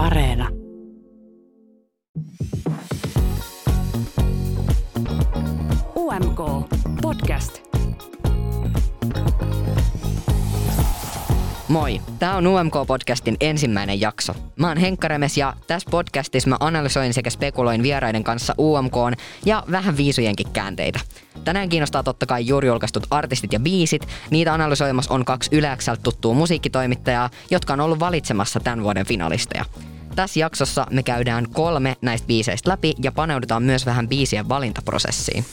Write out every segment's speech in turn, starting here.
Areena. UMK Podcast. Moi, tämä on UMK-podcastin ensimmäinen jakso. Mä oon Henkka Remes ja tässä podcastissa mä analysoin sekä spekuloin vieraiden kanssa UMK ja vähän viisujenkin käänteitä. Tänään kiinnostaa totta kai juuri julkaistut artistit ja biisit. Niitä analysoimassa on kaksi yleäkseltä tuttua musiikkitoimittajaa, jotka on ollut valitsemassa tämän vuoden finalisteja. Tässä jaksossa me käydään kolme näistä biiseistä läpi ja paneudutaan myös vähän biisien valintaprosessiin.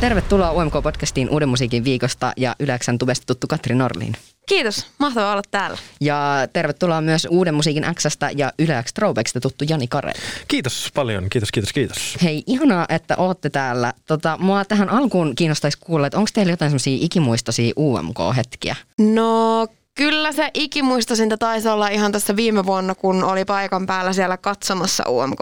Tervetuloa UMK-podcastiin Uuden musiikin viikosta ja Yleksän tubesta tuttu Katri Norlin. Kiitos, mahtavaa olla täällä. Ja tervetuloa myös Uuden musiikin Xstä ja Yle X Throwbacksta tuttu Jani Karel. Kiitos paljon, kiitos, kiitos, kiitos. Hei, ihanaa, että ootte täällä. Tota, mua tähän alkuun kiinnostaisi kuulla, että onko teillä jotain semmoisia ikimuistoisia UMK-hetkiä? No Kyllä se ikimuistosinta taisi olla ihan tässä viime vuonna, kun oli paikan päällä siellä katsomassa UMK,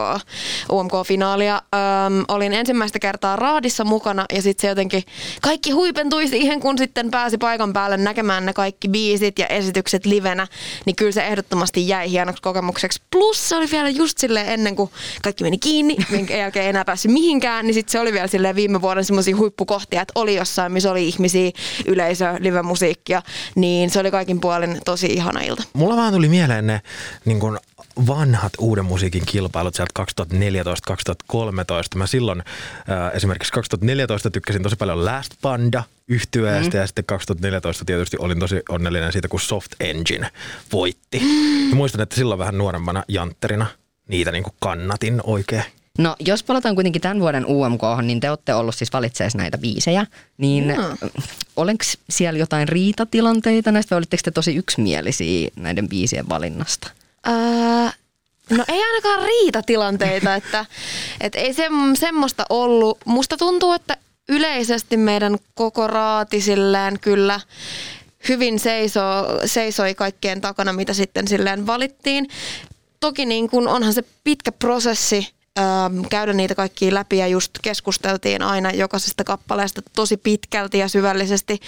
UMK-finaalia. Öm, olin ensimmäistä kertaa raadissa mukana ja sitten se jotenkin kaikki huipentui siihen, kun sitten pääsi paikan päälle näkemään ne kaikki biisit ja esitykset livenä. Niin kyllä se ehdottomasti jäi hienoksi kokemukseksi. Plus se oli vielä just silleen ennen kuin kaikki meni kiinni, minkä jälkeen ei enää päässyt mihinkään, niin sitten se oli vielä silleen viime vuoden semmoisia huippukohtia, että oli jossain, missä oli ihmisiä, yleisö, live-musiikkia, niin se oli kaikin puolin tosi ihana ilta. Mulla vaan tuli mieleen ne niin kun vanhat uuden musiikin kilpailut sieltä 2014-2013. Mä silloin äh, esimerkiksi 2014 tykkäsin tosi paljon Last Panda yhtyeestä mm. ja sitten 2014 tietysti olin tosi onnellinen siitä, kun Soft Engine voitti. Mm. Ja muistan, että silloin vähän nuorempana jantterina niitä niin kannatin oikein. No jos palataan kuitenkin tämän vuoden UMK, niin te olette ollut siis valitseessa näitä biisejä, niin mm. olenko siellä jotain riitatilanteita näistä vai olitteko te tosi yksimielisiä näiden biisien valinnasta? Ää, no ei ainakaan riitatilanteita, että, että ei se, semmoista ollut. Musta tuntuu, että yleisesti meidän koko raati silleen kyllä hyvin seisoo, seisoi kaikkien takana, mitä sitten silleen valittiin. Toki niin kun onhan se pitkä prosessi käydä niitä kaikkia läpi ja just keskusteltiin aina jokaisesta kappaleesta tosi pitkälti ja syvällisesti.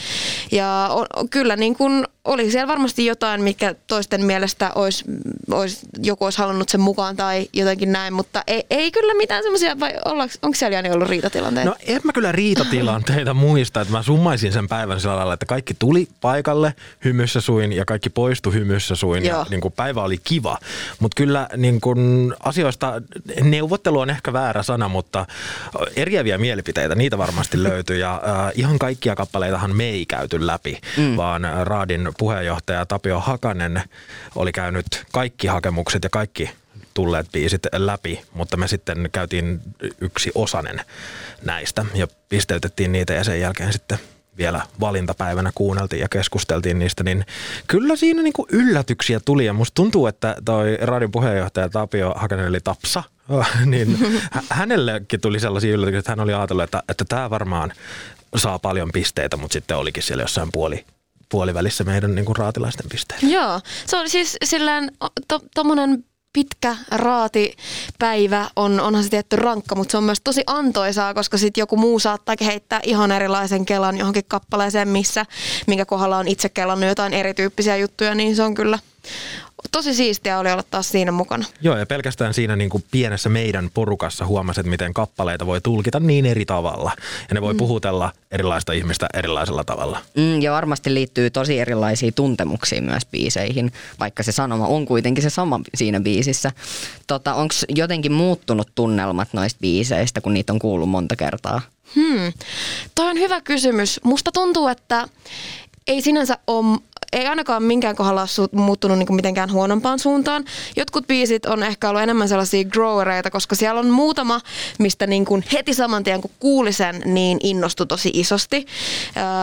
Ja on, kyllä niin kuin oli siellä varmasti jotain, mikä toisten mielestä olisi, olisi, joku olisi halunnut sen mukaan tai jotenkin näin, mutta ei, ei kyllä mitään semmoisia, vai ollaanko, onko siellä Jani ollut riitatilanteita? No en mä kyllä riitatilanteita muista, että mä summaisin sen päivän sillä lailla, että kaikki tuli paikalle hymyssä suin ja kaikki poistui hymyssä suin Joo. ja niin kuin päivä oli kiva. Mutta kyllä niin kuin asioista, neuvottelu on ehkä väärä sana, mutta eriäviä mielipiteitä, niitä varmasti löytyy ja äh, ihan kaikkia kappaleitahan me ei käyty läpi, mm. vaan Raadin puheenjohtaja Tapio Hakanen oli käynyt kaikki hakemukset ja kaikki tulleet biisit läpi, mutta me sitten käytiin yksi osanen näistä ja pisteytettiin niitä ja sen jälkeen sitten vielä valintapäivänä kuunneltiin ja keskusteltiin niistä, niin kyllä siinä niin kuin yllätyksiä tuli ja musta tuntuu, että toi radion puheenjohtaja Tapio Hakanen eli Tapsa, niin hänellekin tuli sellaisia yllätyksiä, että hän oli ajatellut, että, että tämä varmaan saa paljon pisteitä, mutta sitten olikin siellä jossain puoli puolivälissä meidän niin kuin raatilaisten pisteillä. Joo, se oli siis silleen tuommoinen to, pitkä raatipäivä on, onhan se tietty rankka, mutta se on myös tosi antoisaa, koska sitten joku muu saattaa heittää ihan erilaisen kelan johonkin kappaleeseen, missä, minkä kohdalla on itse kelannut jotain erityyppisiä juttuja, niin se on kyllä tosi siistiä oli olla taas siinä mukana. Joo, ja pelkästään siinä niin kuin pienessä meidän porukassa huomasit, miten kappaleita voi tulkita niin eri tavalla. Ja ne voi mm. puhutella erilaista ihmistä erilaisella tavalla. Mm, ja varmasti liittyy tosi erilaisia tuntemuksia myös biiseihin, vaikka se sanoma on kuitenkin se sama siinä biisissä. Tota, Onko jotenkin muuttunut tunnelmat noista biiseistä, kun niitä on kuullut monta kertaa? Hmm. Toi on hyvä kysymys. Musta tuntuu, että ei sinänsä ole ei ainakaan minkään kohdalla ole muuttunut niin mitenkään huonompaan suuntaan. Jotkut biisit on ehkä ollut enemmän sellaisia growereita, koska siellä on muutama, mistä niin kuin heti saman tien kun kuuli sen, niin innostui tosi isosti.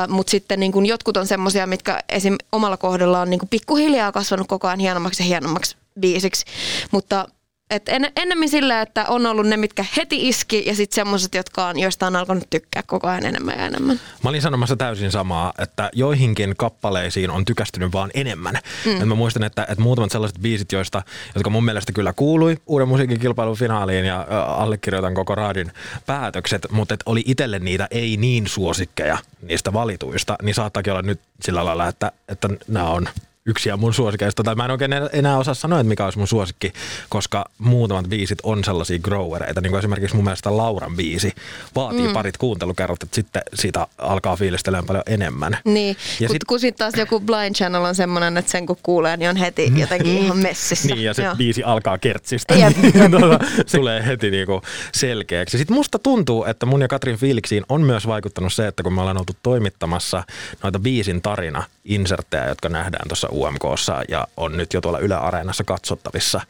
Mutta sitten niin kuin jotkut on semmoisia, mitkä esim. omalla kohdallaan niin kuin pikkuhiljaa kasvanut koko ajan hienommaksi ja hienommaksi biisiksi. Mutta et en, ennemmin sillä, että on ollut ne, mitkä heti iski ja sitten semmoiset, jotka on, joista on alkanut tykkää koko ajan enemmän ja enemmän. Mä olin sanomassa täysin samaa, että joihinkin kappaleisiin on tykästynyt vaan enemmän. Mm. Et mä muistan, että, että muutamat sellaiset biisit, joista, jotka mun mielestä kyllä kuului uuden musiikin kilpailun finaaliin ja allekirjoitan koko raadin päätökset, mutta et oli itselle niitä ei niin suosikkeja niistä valituista, niin saattaakin olla nyt sillä lailla, että, että nämä on yksi mun suosikeista. Tai mä en oikein enää osaa sanoa, että mikä olisi mun suosikki, koska muutamat biisit on sellaisia growereita. Niin kuin esimerkiksi mun mielestä Lauran biisi vaatii mm. parit kuuntelukerrot, että sitten siitä alkaa fiilistelemään paljon enemmän. Niin, ja kun, sit, kun sitten taas joku Blind Channel on semmoinen, että sen kun kuulee, niin on heti mm. jotenkin ihan messissä. Niin, ja se Joo. biisi alkaa kertsistä. Niin tuota, se tulee heti niinku selkeäksi. Sitten musta tuntuu, että mun ja Katrin fiiliksiin on myös vaikuttanut se, että kun me ollaan oltu toimittamassa noita biisin tarina inserttejä, jotka nähdään tuossa UMKssa ja on nyt jo tuolla Yle Areenassa katsottavissa,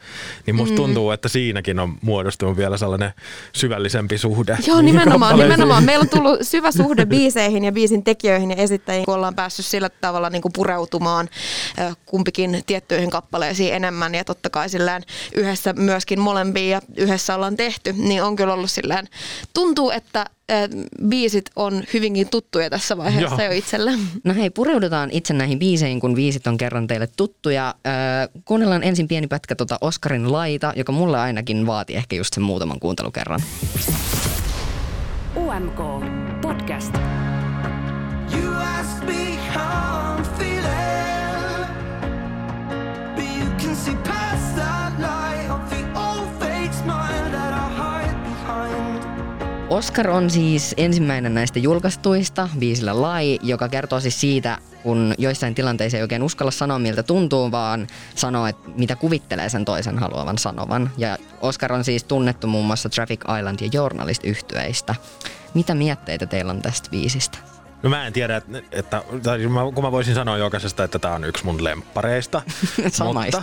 niin musta mm. tuntuu, että siinäkin on muodostunut vielä sellainen syvällisempi suhde. Joo, nimenomaan, nimenomaan. Meillä on tullut syvä suhde biiseihin ja biisin tekijöihin ja esittäjiin, kun ollaan päässyt sillä tavalla niin kuin pureutumaan kumpikin tiettyihin kappaleisiin enemmän ja totta kai sillään yhdessä myöskin molempiin ja yhdessä ollaan tehty, niin on kyllä ollut sillään, tuntuu, että biisit on hyvinkin tuttuja tässä vaiheessa Joo. jo itselle. No hei, pureudutaan itse näihin biiseihin, kun biisit on kerran teille tuttuja. Äh, kuunnellaan ensin pieni pätkä tuota Oscarin laita, joka mulle ainakin vaati ehkä just sen muutaman kuuntelukerran. UMK Podcast. You ask me how Oscar on siis ensimmäinen näistä julkaistuista biisillä Lai, joka kertoo siis siitä, kun joissain tilanteissa ei oikein uskalla sanoa, miltä tuntuu, vaan sanoo, että mitä kuvittelee sen toisen haluavan sanovan. Ja Oscar on siis tunnettu muun muassa Traffic Island ja Journalist yhtyeistä. Mitä mietteitä teillä on tästä biisistä? No mä en tiedä, että, että tai siis kun mä voisin sanoa jokaisesta, että tämä on yksi mun lemppareista. Samaistun.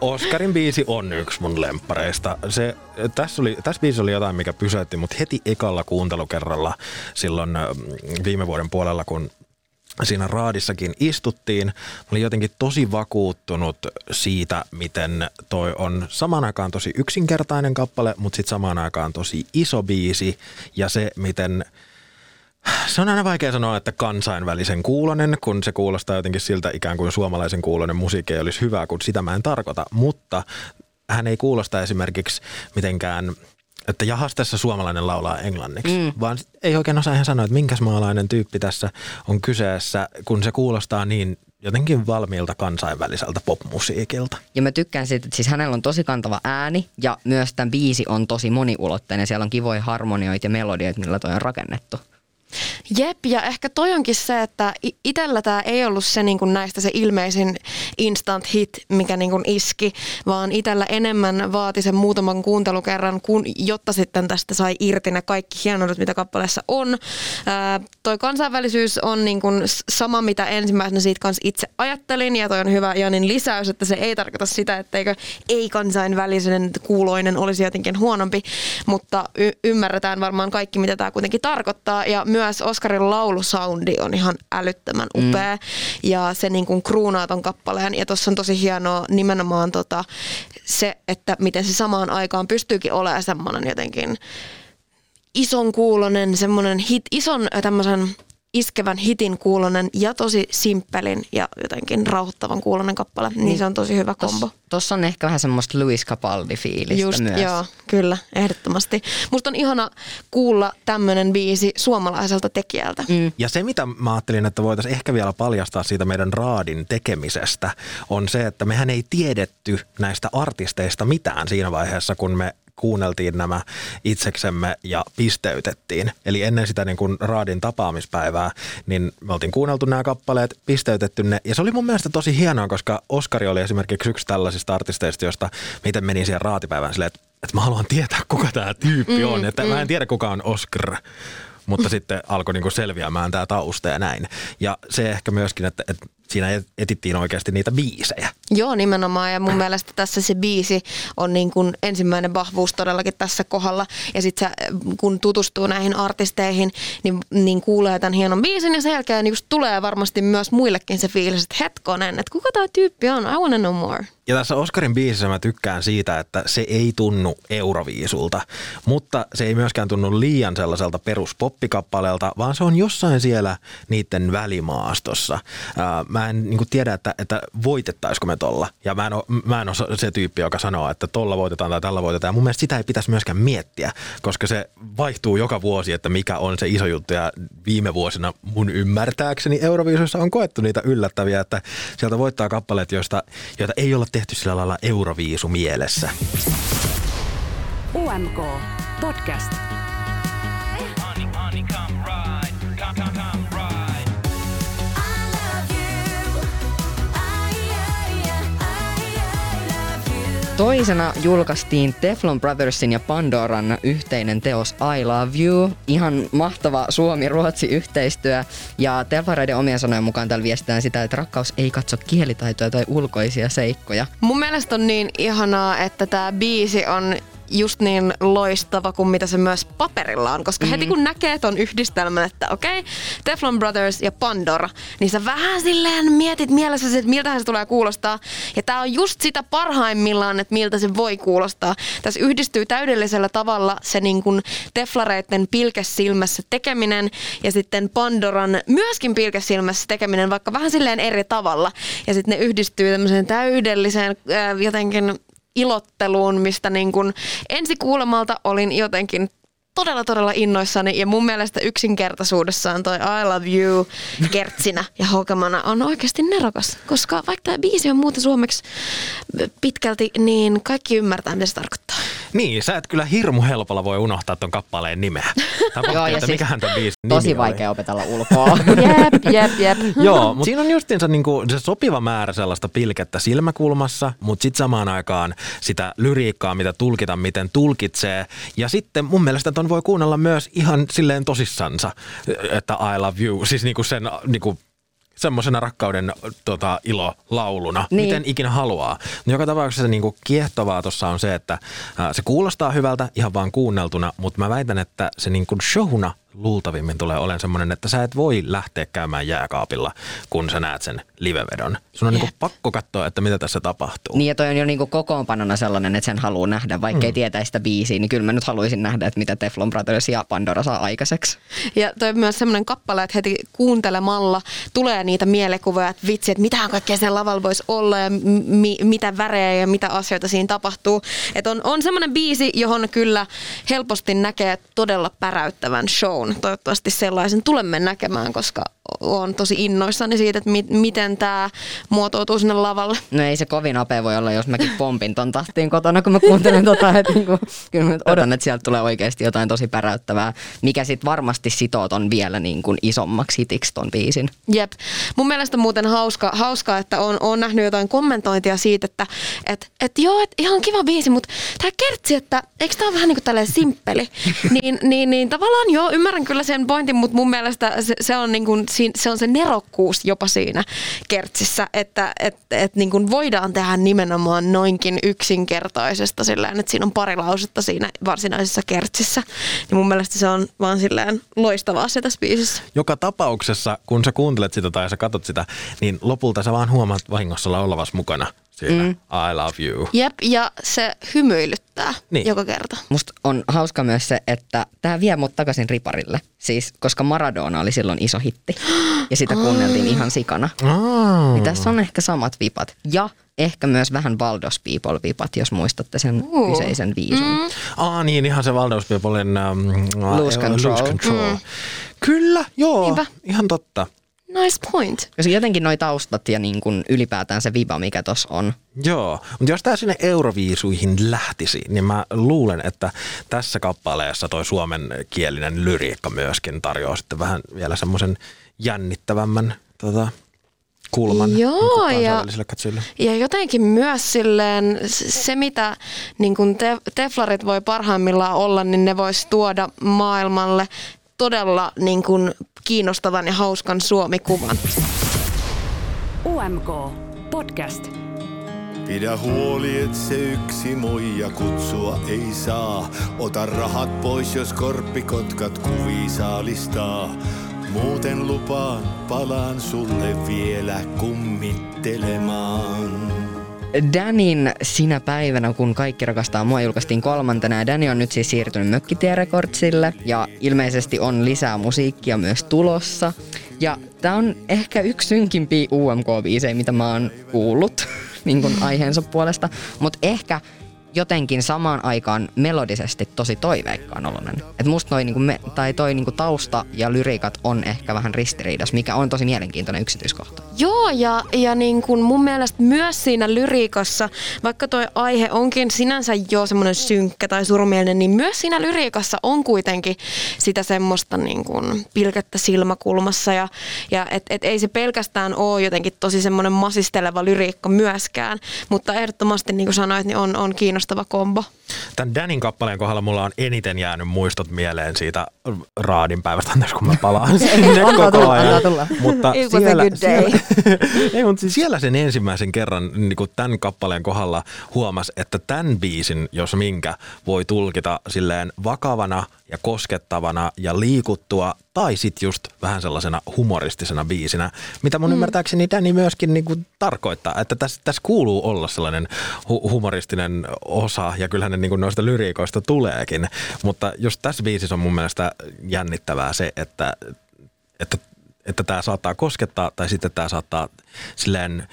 Oscarin biisi on yksi mun lemppareista. Se, tässä, oli, tässä biisissä oli jotain, mikä pysäytti mut heti ekalla kuuntelukerralla silloin viime vuoden puolella, kun siinä raadissakin istuttiin. Mä olin jotenkin tosi vakuuttunut siitä, miten toi on samaan aikaan tosi yksinkertainen kappale, mutta sitten samaan aikaan tosi iso biisi ja se, miten – se on aina vaikea sanoa, että kansainvälisen kuulonen, kun se kuulostaa jotenkin siltä ikään kuin suomalaisen kuulonen musiikki ei olisi hyvä, kun sitä mä en tarkoita. Mutta hän ei kuulosta esimerkiksi mitenkään että jahas tässä suomalainen laulaa englanniksi, mm. vaan ei oikein osaa ihan sanoa, että minkäs maalainen tyyppi tässä on kyseessä, kun se kuulostaa niin jotenkin valmiilta kansainväliseltä popmusiikilta. Ja mä tykkään siitä, että siis hänellä on tosi kantava ääni ja myös tämä biisi on tosi moniulotteinen. Siellä on kivoja harmonioita ja melodioita, millä toi on rakennettu. Jep, ja ehkä toi onkin se, että itsellä tämä ei ollut se niin näistä se ilmeisin instant hit, mikä niin iski, vaan itsellä enemmän vaati sen muutaman kuuntelukerran, kun, jotta sitten tästä sai irti ne kaikki hienoudet, mitä kappaleessa on. Ää, toi kansainvälisyys on niin sama, mitä ensimmäisenä siitä kanssa itse ajattelin, ja toi on hyvä Janin lisäys, että se ei tarkoita sitä, etteikö ei-kansainvälisen kuuloinen olisi jotenkin huonompi, mutta y- ymmärretään varmaan kaikki, mitä tämä kuitenkin tarkoittaa, ja myös Oskarin laulusoundi on ihan älyttömän mm. upea mm. ja se niin kuin kruunaa ton kappaleen ja tuossa on tosi hienoa nimenomaan tota, se, että miten se samaan aikaan pystyykin olemaan semmoinen jotenkin ison kuulonen, semmoinen hit, ison tämmöisen iskevän hitin kuulonen ja tosi simppelin ja jotenkin rauhoittavan kuulonen kappale, niin, niin se on tosi hyvä kombo. Tuossa on ehkä vähän semmoista Louis Capaldi-fiilistä Just, myös. Joo, kyllä, ehdottomasti. Musta on ihana kuulla tämmöinen biisi suomalaiselta tekijältä. Mm. Ja se, mitä mä ajattelin, että voitaisiin ehkä vielä paljastaa siitä meidän raadin tekemisestä, on se, että mehän ei tiedetty näistä artisteista mitään siinä vaiheessa, kun me kuunneltiin nämä itseksemme ja pisteytettiin. Eli ennen sitä niin kuin raadin tapaamispäivää, niin me oltiin kuunneltu nämä kappaleet, pisteytetty ne. Ja se oli mun mielestä tosi hienoa, koska Oskari oli esimerkiksi yksi tällaisista artisteista, josta miten menin siihen raatipäivään silleen, että, että mä haluan tietää, kuka tämä tyyppi on. Mm, että mm. mä en tiedä, kuka on Oscar mutta sitten alkoi niinku selviämään tämä tausta ja näin. Ja se ehkä myöskin, että, että siinä etittiin oikeasti niitä biisejä. Joo, nimenomaan. Ja mun mielestä tässä se biisi on niin kuin ensimmäinen vahvuus todellakin tässä kohdalla. Ja sitten kun tutustuu näihin artisteihin, niin, niin kuulee tämän hienon biisin ja sen jälkeen just tulee varmasti myös muillekin se fiilis, että hetkonen, että kuka tämä tyyppi on? I wanna know more. Ja tässä Oscarin biisissä mä tykkään siitä, että se ei tunnu Euroviisulta, mutta se ei myöskään tunnu liian sellaiselta peruspoppikappaleelta, vaan se on jossain siellä niiden välimaastossa. Mä en niin tiedä, että, että voitettaisiko me tolla. Ja mä en, ole, mä en ole se tyyppi, joka sanoo, että tolla voitetaan tai tällä voitetaan. Mun mielestä sitä ei pitäisi myöskään miettiä, koska se vaihtuu joka vuosi, että mikä on se iso juttu. Ja viime vuosina mun ymmärtääkseni Euroviisussa on koettu niitä yllättäviä, että sieltä voittaa kappaleet, joista, joita ei olla tehty sillä lailla Euroviisu mielessä. UMK Podcast. Toisena julkaistiin Teflon Brothersin ja Pandoran yhteinen teos I Love You. Ihan mahtava Suomi-Ruotsi yhteistyö. Ja Telfareiden omien sanojen mukaan täällä viestitään sitä, että rakkaus ei katso kielitaitoja tai ulkoisia seikkoja. Mun mielestä on niin ihanaa, että tämä biisi on just niin loistava kuin mitä se myös paperilla on. Koska mm. heti kun näkee ton yhdistelmän, että okei, okay, Teflon Brothers ja Pandora, niin sä vähän silleen mietit mielessä, että miltä se tulee kuulostaa. Ja tää on just sitä parhaimmillaan, että miltä se voi kuulostaa. Tässä yhdistyy täydellisellä tavalla se niin kuin teflareiden pilkesilmässä tekeminen ja sitten Pandoran myöskin pilkesilmässä tekeminen, vaikka vähän silleen eri tavalla. Ja sitten ne yhdistyy tämmöiseen täydelliseen äh, jotenkin ilotteluun, mistä niin kuin ensi kuulemalta olin jotenkin todella, todella innoissani ja mun mielestä yksinkertaisuudessaan toi I Love You kertsinä ja hokamana on oikeasti nerokas, koska vaikka tämä biisi on muuta suomeksi pitkälti, niin kaikki ymmärtää, mitä se tarkoittaa. Niin, sä et kyllä hirmu helpolla voi unohtaa ton kappaleen nimeä. Joo, ja siis mikähän ton biisin Tosi vaikea oli. opetella ulkoa. jep, jep, jep. Joo, mutta siinä on justiinsa niinku se sopiva määrä sellaista pilkettä silmäkulmassa, mutta sitten samaan aikaan sitä lyriikkaa, mitä tulkita, miten tulkitsee. Ja sitten mun mielestä ton voi kuunnella myös ihan silleen tosissansa, että I love you. Siis niinku sen niinku semmoisena rakkauden tota, ilolauluna, niin. miten ikinä haluaa. No joka tapauksessa se niinku kiehtovaa tuossa on se, että ää, se kuulostaa hyvältä ihan vaan kuunneltuna, mutta mä väitän, että se niinku showna luultavimmin tulee olemaan semmoinen, että sä et voi lähteä käymään jääkaapilla, kun sä näet sen livevedon. Sun on yeah. niinku pakko katsoa, että mitä tässä tapahtuu. Niin ja toi on jo niinku kokoonpanona sellainen, että sen haluaa nähdä, vaikka mm. ei tietäisi sitä biisiä, niin kyllä mä nyt haluaisin nähdä, että mitä Teflon Brothers ja Pandora saa aikaiseksi. Ja toi on myös semmoinen kappale, että heti kuuntelemalla tulee niitä mielikuvia, että vitsi, että mitä kaikkea sen lavalla voisi olla ja mi- mitä värejä ja mitä asioita siinä tapahtuu. Että on, on semmoinen biisi, johon kyllä helposti näkee todella päräyttävän show Toivottavasti sellaisen tulemme näkemään, koska olen tosi innoissani siitä, että mi- miten tämä muotoutuu sinne lavalle. No ei se kovin nopea voi olla, jos mäkin pompin ton tahtiin kotona, kun mä kuuntelen tota, että niinku, kyllä mä odotan, että sieltä tulee oikeasti jotain tosi päräyttävää, mikä sitten varmasti sitoo ton vielä niin kuin isommaksi hitiksi ton biisin. Jep. Mun mielestä muuten hauska, hauska että on, on nähnyt jotain kommentointia siitä, että et, et joo, et ihan kiva biisi, mutta tämä kertsi, että eikö tämä ole vähän niin kuin tälleen simppeli, niin, niin, niin tavallaan joo, ymmärrän kyllä sen pointin, mutta mun mielestä se, se on niin kuin se on se nerokkuus jopa siinä kertsissä, että et, et niin kuin voidaan tehdä nimenomaan noinkin yksinkertaisesta silleen, että siinä on pari lausetta siinä varsinaisessa kertsissä. Niin mun mielestä se on vaan silleen loistava asia tässä biisissä. Joka tapauksessa, kun sä kuuntelet sitä tai sä katsot sitä, niin lopulta sä vaan huomaat vahingossa olevas mukana siinä mm. I love you. Jep, ja se hymyilyttää niin. joka kerta. Musta on hauska myös se, että tämä vie mut takaisin riparille. Siis, koska Maradona oli silloin iso hitti. Ja sitä kuunneltiin ihan sikana. Oh. Niin tässä on ehkä samat vipat. Ja ehkä myös vähän Valdos People vipat, jos muistatte sen uh. kyseisen viisun. Mm. Ah niin, ihan se Valdos Peoplein um, Lose Control. Lose control. Mm. Kyllä, joo, Niinpä. ihan totta. Nice point. Koska jotenkin noi taustat ja niin kuin ylipäätään se viba, mikä tuossa on. Joo, mutta jos tämä sinne euroviisuihin lähtisi, niin mä luulen, että tässä kappaleessa toi suomenkielinen lyriikka myöskin tarjoaa sitten vähän vielä semmoisen jännittävämmän tota, kulman Joo, niin ja, ja jotenkin myös silleen se, mitä niin kun te, teflarit voi parhaimmillaan olla, niin ne voisi tuoda maailmalle todella niin kun, kiinnostavan ja hauskan Suomi-kuvan. UMK Podcast. Pidä huoli, et se yksi muija kutsua ei saa. Ota rahat pois, jos korppikotkat kuvi saalistaa. Muuten lupaan, palaan sulle vielä kummittelemaan. Danin sinä päivänä, kun kaikki rakastaa mua, julkaistiin kolmantena. Dani on nyt siis siirtynyt Mökkitie Recordsille ja ilmeisesti on lisää musiikkia myös tulossa. Ja tää on ehkä yksi synkimpiä UMK-biisejä, mitä mä oon kuullut. niin aiheensa puolesta. Mutta ehkä jotenkin samaan aikaan melodisesti tosi toiveikkaan oloinen. Et musta noi, niinku me, tai toi niinku tausta ja lyriikat on ehkä vähän ristiriidas, mikä on tosi mielenkiintoinen yksityiskohta. Joo, ja, ja niin kuin mun mielestä myös siinä lyriikassa, vaikka toi aihe onkin sinänsä jo semmoinen synkkä tai surumielinen, niin myös siinä lyriikassa on kuitenkin sitä semmoista niin kuin pilkettä silmäkulmassa. Ja, ja et, et ei se pelkästään ole jotenkin tosi semmoinen masisteleva lyriikka myöskään, mutta ehdottomasti niin kuin sanoit, niin on, on kiinnostava kombo. Tämän Danin kappaleen kohdalla mulla on eniten jäänyt muistot mieleen siitä raadin päivästä, anteeksi kun mä palaan sinne koko tulla, ajan. tulla. Mutta It was a siellä, good day. siellä, ei, mutta siis siellä sen ensimmäisen kerran niin kuin tämän kappaleen kohdalla huomasi, että tämän biisin, jos minkä, voi tulkita silleen vakavana ja koskettavana ja liikuttua tai sitten just vähän sellaisena humoristisena biisinä, mitä mun mm. ymmärtääkseni Danny myöskin niin kuin tarkoittaa, että tässä, tässä kuuluu olla sellainen hu- humoristinen osa ja kyllähän ne niin kuin noista lyriikoista tuleekin, mutta just tässä biisissä on mun mielestä jännittävää se, että, että että tämä saattaa koskettaa tai sitten tämä saattaa silleen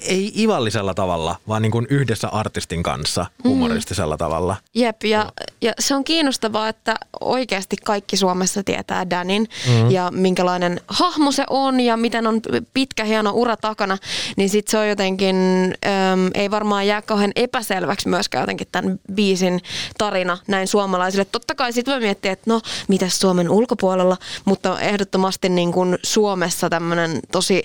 ei ivallisella tavalla, vaan niin kuin yhdessä artistin kanssa humoristisella tavalla. Jep, ja, ja se on kiinnostavaa, että oikeasti kaikki Suomessa tietää Danin mm-hmm. ja minkälainen hahmo se on ja miten on pitkä hieno ura takana, niin sitten se on jotenkin, äm, ei varmaan jää kauhean epäselväksi myöskään jotenkin tämän biisin tarina näin suomalaisille. Totta kai sitten voi miettiä, että no, mitä Suomen ulkopuolella, mutta ehdottomasti niin kuin Suomessa tämmöinen tosi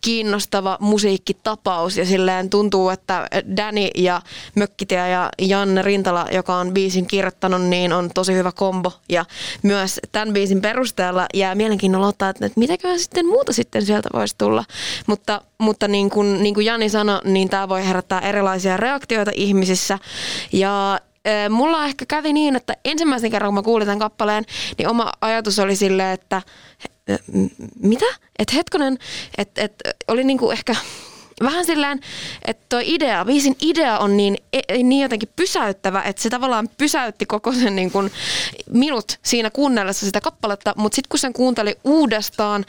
kiinnostava musiikkitapaus. Ja silleen tuntuu, että Danny ja Mökkitie ja Janne Rintala, joka on biisin kirjoittanut, niin on tosi hyvä kombo. Ja myös tämän biisin perusteella jää mielenkiinnolla ottaa, että mitäköhän sitten muuta sitten sieltä voisi tulla, mutta, mutta niin kuin, niin kuin Jani sanoi, niin tämä voi herättää erilaisia reaktioita ihmisissä. Ja Mulla ehkä kävi niin, että ensimmäisen kerran kun mä kuulin tämän kappaleen, niin oma ajatus oli silleen, että mitä? Että hetkonen, että et, oli niinku ehkä vähän silleen, että tuo idea, biisin idea on niin, e- niin jotenkin pysäyttävä, että se tavallaan pysäytti koko sen niin kuin minut siinä kuunnellessa sitä kappaletta, mutta sitten kun sen kuunteli uudestaan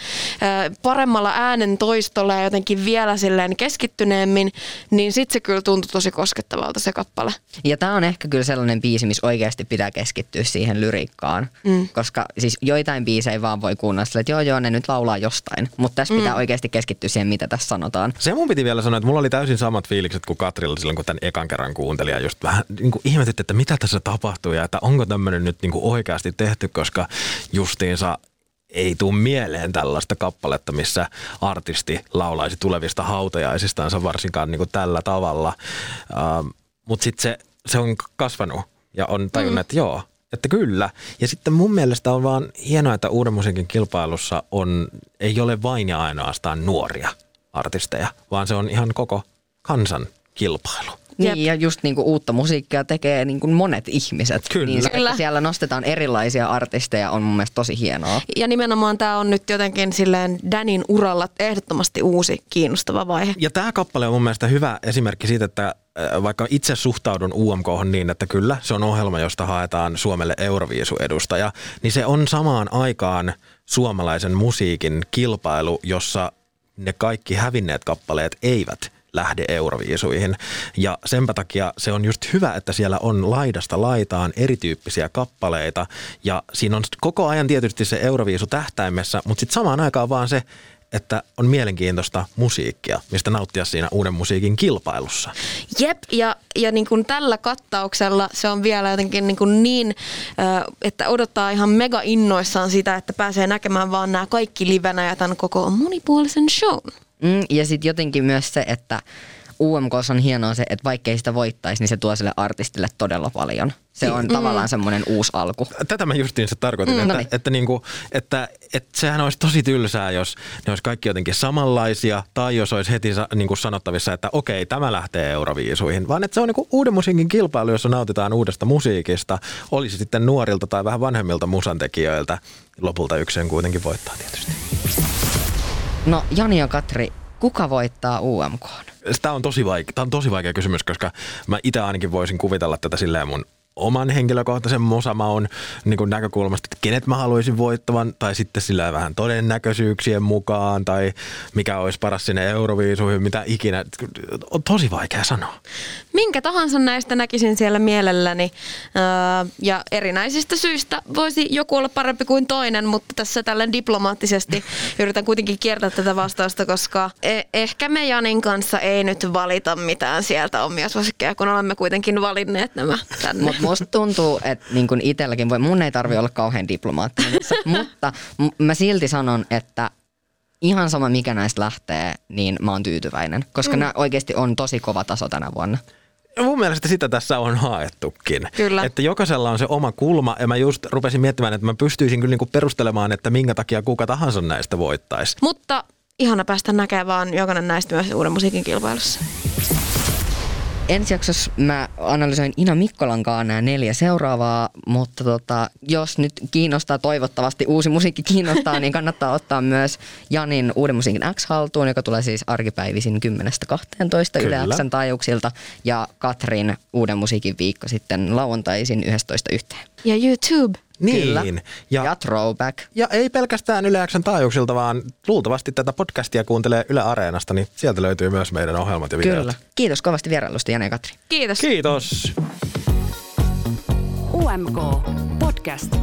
paremmalla äänen toistolla ja jotenkin vielä silleen keskittyneemmin, niin sitten se kyllä tuntui tosi koskettavalta se kappale. Ja tämä on ehkä kyllä sellainen biisi, missä oikeasti pitää keskittyä siihen lyriikkaan. Mm. Koska siis joitain biisejä vaan voi kuunnella että joo joo, ne nyt laulaa jostain. Mutta tässä pitää oikeasti keskittyä siihen, mitä tässä sanotaan. Se mun piti vielä sanoa, että mulla oli täysin samat fiilikset kuin Katrilla silloin, kun tämän ekan kerran kuuntelin. Ja just vähän niin kuin ihmetytti, että mitä tässä tapahtuu ja että onko tämmöinen nyt niin kuin oikeasti tehty, koska justiinsa ei tuu mieleen tällaista kappaletta, missä artisti laulaisi tulevista hautajaisistansa varsinkaan niin kuin tällä tavalla. Ähm, Mutta sitten se, se on kasvanut ja on tajunnut, mm. että joo, että kyllä. Ja sitten mun mielestä on vaan hienoa, että uuden musiikin kilpailussa on, ei ole vain ja ainoastaan nuoria artisteja, vaan se on ihan koko kansan kilpailu. Niin, ja just niinku uutta musiikkia tekee niinku monet ihmiset. Kyllä. Niin se, Kyllä. että siellä nostetaan erilaisia artisteja on mun mielestä tosi hienoa. Ja nimenomaan tämä on nyt jotenkin silleen Danin uralla ehdottomasti uusi kiinnostava vaihe. Ja tämä kappale on mun mielestä hyvä esimerkki siitä, että äh, vaikka itse suhtaudun UMK niin, että kyllä se on ohjelma, josta haetaan Suomelle Euroviisu-edustaja, niin se on samaan aikaan suomalaisen musiikin kilpailu, jossa ne kaikki hävinneet kappaleet eivät lähde Euroviisuihin. Ja senpä takia se on just hyvä, että siellä on laidasta laitaan erityyppisiä kappaleita. Ja siinä on koko ajan tietysti se Euroviisu tähtäimessä, mutta sitten samaan aikaan vaan se, että on mielenkiintoista musiikkia, mistä nauttia siinä uuden musiikin kilpailussa. Jep, ja, ja niin kuin tällä kattauksella se on vielä jotenkin niin, kuin niin että odottaa ihan mega innoissaan sitä, että pääsee näkemään vaan nämä kaikki livenä ja tämän koko monipuolisen shown. Mm, ja sitten jotenkin myös se, että UMK on hienoa se, että vaikkei sitä voittaisi, niin se tuo sille artistille todella paljon. Se on tavallaan semmoinen uusi alku. Tätä mä justiin se tarkoitin, mm, että, noniin. että, niinku, että, että sehän olisi tosi tylsää, jos ne olisi kaikki jotenkin samanlaisia, tai jos olisi heti sa, niinku sanottavissa, että okei, tämä lähtee Euroviisuihin, vaan että se on niinku uuden musiikin kilpailu, jossa nautitaan uudesta musiikista, olisi sitten nuorilta tai vähän vanhemmilta musantekijöiltä. Lopulta yksi sen kuitenkin voittaa tietysti. No Jani ja Katri, kuka voittaa UMK? Tämä on, tosi vaikea, tämä on tosi vaikea kysymys, koska mä itse ainakin voisin kuvitella tätä silleen mun oman henkilökohtaisen musamaun niin kuin näkökulmasta, että kenet mä haluaisin voittavan, tai sitten sillä vähän todennäköisyyksien mukaan, tai mikä olisi paras sinne Euroviisuihin, mitä ikinä. On tosi vaikea sanoa. Minkä tahansa näistä näkisin siellä mielelläni, ja erinäisistä syistä voisi joku olla parempi kuin toinen, mutta tässä tällä diplomaattisesti yritän kuitenkin kiertää tätä vastausta, koska e- ehkä me Janin kanssa ei nyt valita mitään sieltä omia suosikkeja, kun olemme kuitenkin valinneet nämä tänne. Mutta musta tuntuu, että niin kun itselläkin voi, mun ei tarvi olla kauhean diplomaattinen, mutta m- mä silti sanon, että ihan sama mikä näistä lähtee, niin mä oon tyytyväinen, koska mm. nämä oikeasti on tosi kova taso tänä vuonna. Ja mun mielestä sitä tässä on haettukin. Kyllä. Että jokaisella on se oma kulma ja mä just rupesin miettimään, että mä pystyisin kyllä niinku perustelemaan, että minkä takia kuka tahansa näistä voittaisi. Mutta ihana päästä näkemään vaan jokainen näistä myös uuden musiikin kilpailussa. Ensi jaksossa mä analysoin Ina Mikkolan kanssa nämä neljä seuraavaa, mutta tota, jos nyt kiinnostaa toivottavasti uusi musiikki kiinnostaa, niin kannattaa ottaa myös Janin uuden musiikin X haltuun, joka tulee siis arkipäivisin 10-12 Yle. Xn taajuuksilta ja Katrin uuden musiikin viikko sitten lauantaisin 11.1. Ja YouTube. Niin. Kyllä. Ja, Ja Throwback. ja ei pelkästään Yle Xn taajuuksilta, vaan luultavasti tätä podcastia kuuntelee Yle Areenasta, niin sieltä löytyy myös meidän ohjelmat ja videot. Kyllä. Kiitos kovasti vierailusta Jane ja Katri. Kiitos. Kiitos. UMK Podcast.